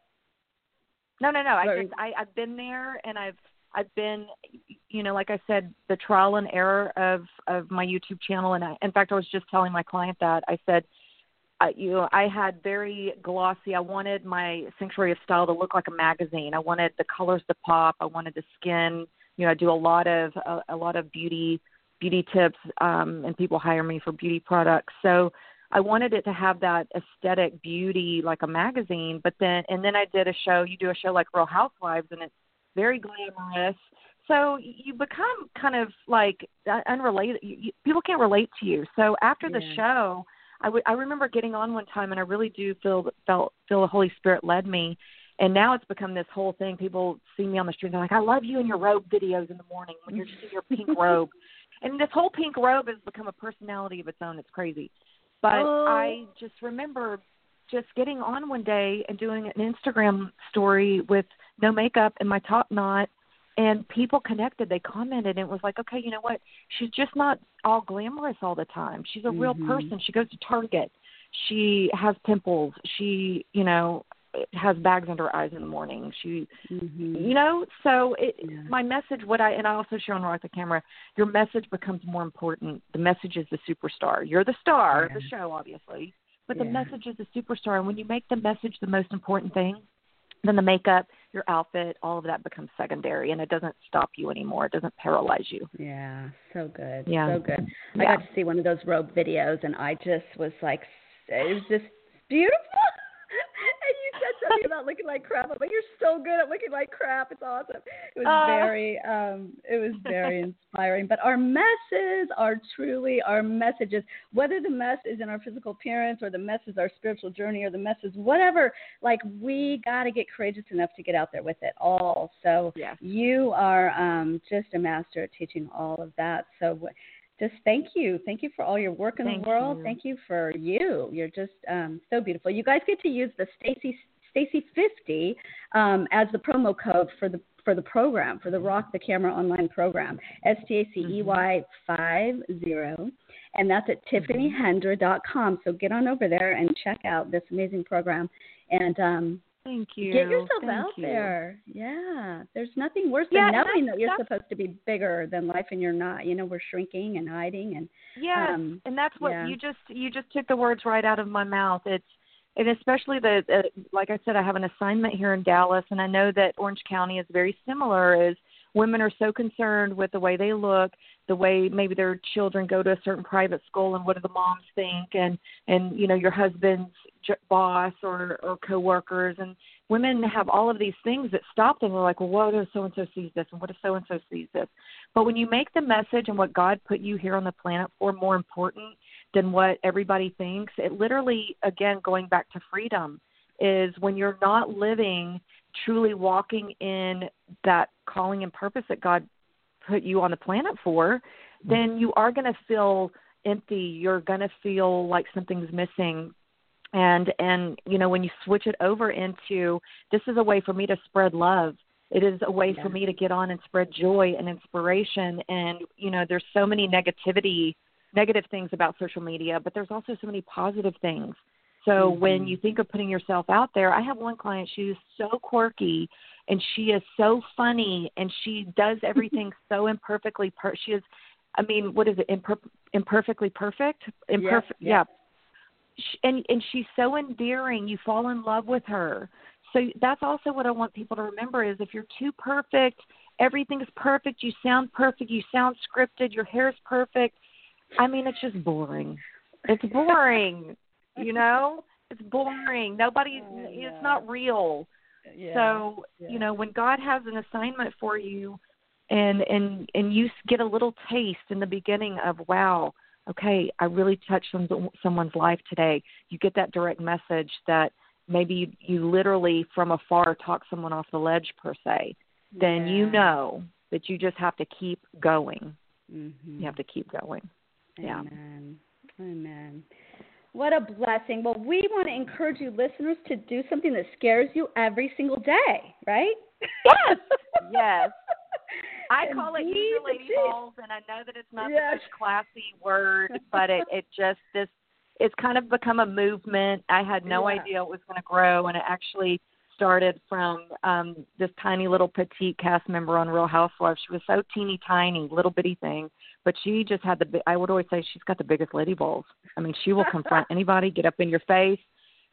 No, no, no. I just I I've been there and I've I've been you know, like I said, the trial and error of of my YouTube channel. And I, in fact, I was just telling my client that I said, I, you know, I had very glossy. I wanted my Sanctuary of Style to look like a magazine. I wanted the colors to pop. I wanted the skin. You know, I do a lot of a, a lot of beauty beauty tips, um, and people hire me for beauty products. So I wanted it to have that aesthetic beauty like a magazine. But then, and then I did a show. You do a show like Real Housewives, and it's very glamorous. So you become kind of like unrelated. You, people can't relate to you. So after the show, I, w- I remember getting on one time, and I really do feel felt feel the Holy Spirit led me. And now it's become this whole thing. People see me on the street. and They're like, "I love you in your robe videos in the morning when you're just in your pink robe." And this whole pink robe has become a personality of its own. It's crazy. But oh. I just remember just getting on one day and doing an Instagram story with no makeup and my top knot and people connected they commented and it was like okay you know what she's just not all glamorous all the time she's a mm-hmm. real person she goes to target she has pimples she you know has bags under her eyes in the morning. She mm-hmm. you know so it yeah. my message what i and i also share on rock the camera your message becomes more important. The message is the superstar. You're the star yeah. of the show obviously but yeah. the message is the superstar. And when you make the message the most important thing then the makeup your outfit all of that becomes secondary and it doesn't stop you anymore. It doesn't paralyze you. Yeah. So good. Yeah. So good. I got to see one of those robe videos and i just was like it was just beautiful talking about looking like crap. I'm like, you're so good at looking like crap. It's awesome. It was uh. very, um, it was very inspiring. But our messes are truly our messages. Whether the mess is in our physical appearance, or the mess is our spiritual journey, or the mess is whatever. Like we got to get courageous enough to get out there with it all. So yes. you are um, just a master at teaching all of that. So just thank you. Thank you for all your work in thank the world. You. Thank you for you. You're just um, so beautiful. You guys get to use the Stacey Stacey fifty um, as the promo code for the for the program for the Rock the Camera online program. S T A C E Y five zero, and that's at tiffanyhendra.com. So get on over there and check out this amazing program. And um, Thank you. Get yourself Thank out you. there. Yeah. There's nothing worse yeah, than knowing that you're supposed to be bigger than life and you're not. You know, we're shrinking and hiding and Yeah. Um, and that's what yeah. you just you just took the words right out of my mouth. It's and especially the uh, like I said, I have an assignment here in Dallas, and I know that Orange County is very similar. Is women are so concerned with the way they look, the way maybe their children go to a certain private school, and what do the moms think, and and you know your husband's boss or or coworkers, and women have all of these things that stop them. They're like, well, what if so and so sees this, and what if so and so sees this? But when you make the message and what God put you here on the planet for more important than what everybody thinks. It literally, again, going back to freedom, is when you're not living, truly walking in that calling and purpose that God put you on the planet for, mm-hmm. then you are going to feel empty. You're going to feel like something's missing. And and you know when you switch it over into this is a way for me to spread love. It is a way yeah. for me to get on and spread joy and inspiration. And you know there's so many negativity negative things about social media, but there's also so many positive things. So mm-hmm. when you think of putting yourself out there, I have one client, she is so quirky and she is so funny and she does everything so imperfectly per- she is I mean, what is it? Imper- imperfectly perfect? Imperfect yeah. yeah. And and she's so endearing. You fall in love with her. So that's also what I want people to remember is if you're too perfect, everything's perfect, you sound perfect, you sound scripted, your hair's perfect, I mean, it's just boring. It's boring. you know, it's boring. Nobody, oh, yeah. it's not real. Yeah. So yeah. you know, when God has an assignment for you, and and and you get a little taste in the beginning of wow, okay, I really touched some, someone's life today. You get that direct message that maybe you, you literally from afar talk someone off the ledge per se. Then you know that you just have to keep going. Mm-hmm. You have to keep going. Yeah. Amen. Amen. What a blessing. Well, we want to encourage you listeners to do something that scares you every single day, right? Yes. yes. I call it use your lady balls, and I know that it's not yes. the most classy word, but it it just this it's kind of become a movement. I had no yeah. idea it was going to grow, and it actually started from um this tiny little petite cast member on Real Housewives. She was so teeny tiny, little bitty thing, but she just had the. I would always say she's got the biggest lady balls. I mean, she will confront anybody, get up in your face.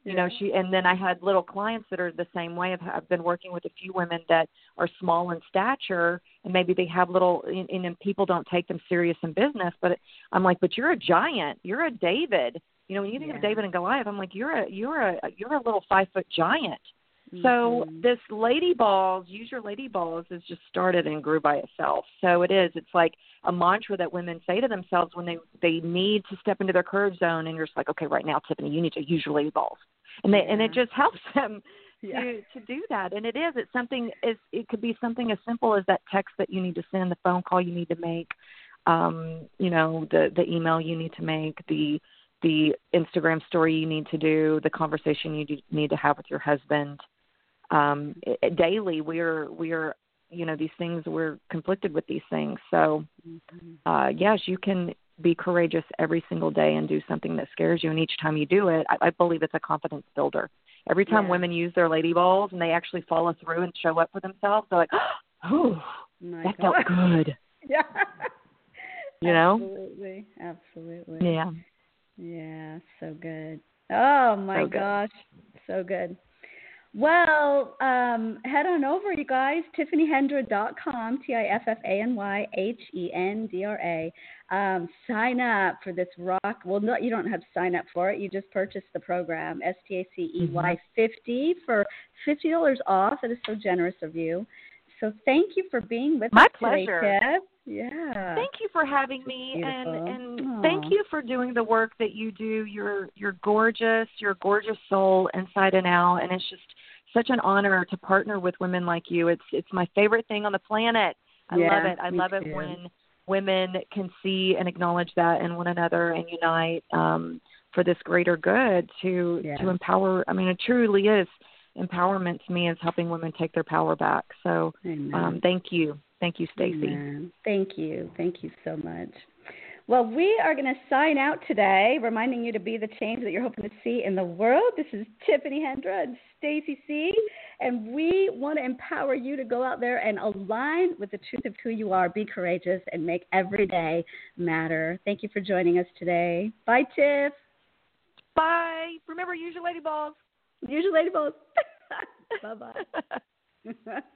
You know, she and then I had little clients that are the same way. I've, I've been working with a few women that are small in stature, and maybe they have little, and, and people don't take them serious in business. But I'm like, but you're a giant. You're a David you know, when you think yeah. of David and Goliath, I'm like, you're a you're a you're a little five foot giant. Mm-hmm. So this lady balls, use your lady balls, has just started and grew by itself. So it is. It's like a mantra that women say to themselves when they they need to step into their courage zone, and you're just like, okay, right now, Tiffany, you need to use your lady balls, and they yeah. and it just helps them yeah. to to do that. And it is. It's something. Is it could be something as simple as that text that you need to send, the phone call you need to make, um, you know, the the email you need to make, the the Instagram story you need to do, the conversation you need to have with your husband. Um, daily, we're we're you know these things we're conflicted with these things. So mm-hmm. uh, yes, you can be courageous every single day and do something that scares you. And each time you do it, I, I believe it's a confidence builder. Every time yeah. women use their lady balls and they actually follow through and show up for themselves, they're like, "Oh, that God. felt good." yeah. You know? Absolutely. Absolutely. Yeah. Yeah, so good. Oh my so gosh, so good. Well, um, head on over, you guys, tiffanyhendra.com, T I F F A N Y H E N D R A. Um, sign up for this rock. Well, no, you don't have to sign up for it. You just purchase the program, S T A C E Y mm-hmm. 50 for $50 off. It is so generous of you. So thank you for being with My us pleasure. today, Tiff. Yeah. Thank you for having me and and thank you for doing the work that you do. You're you're gorgeous, you're a gorgeous soul inside and out and it's just such an honor to partner with women like you. It's it's my favorite thing on the planet. I yeah, love it. I love too. it when women can see and acknowledge that in one another and unite um for this greater good to yeah. to empower I mean it truly is empowerment to me is helping women take their power back. So um, thank you. Thank you, Stacey. Thank you. Thank you so much. Well, we are going to sign out today, reminding you to be the change that you're hoping to see in the world. This is Tiffany Hendra and Stacey C, and we want to empower you to go out there and align with the truth of who you are, be courageous, and make every day matter. Thank you for joining us today. Bye, Tiff. Bye. Remember, use your lady balls. Use your lady balls. bye bye.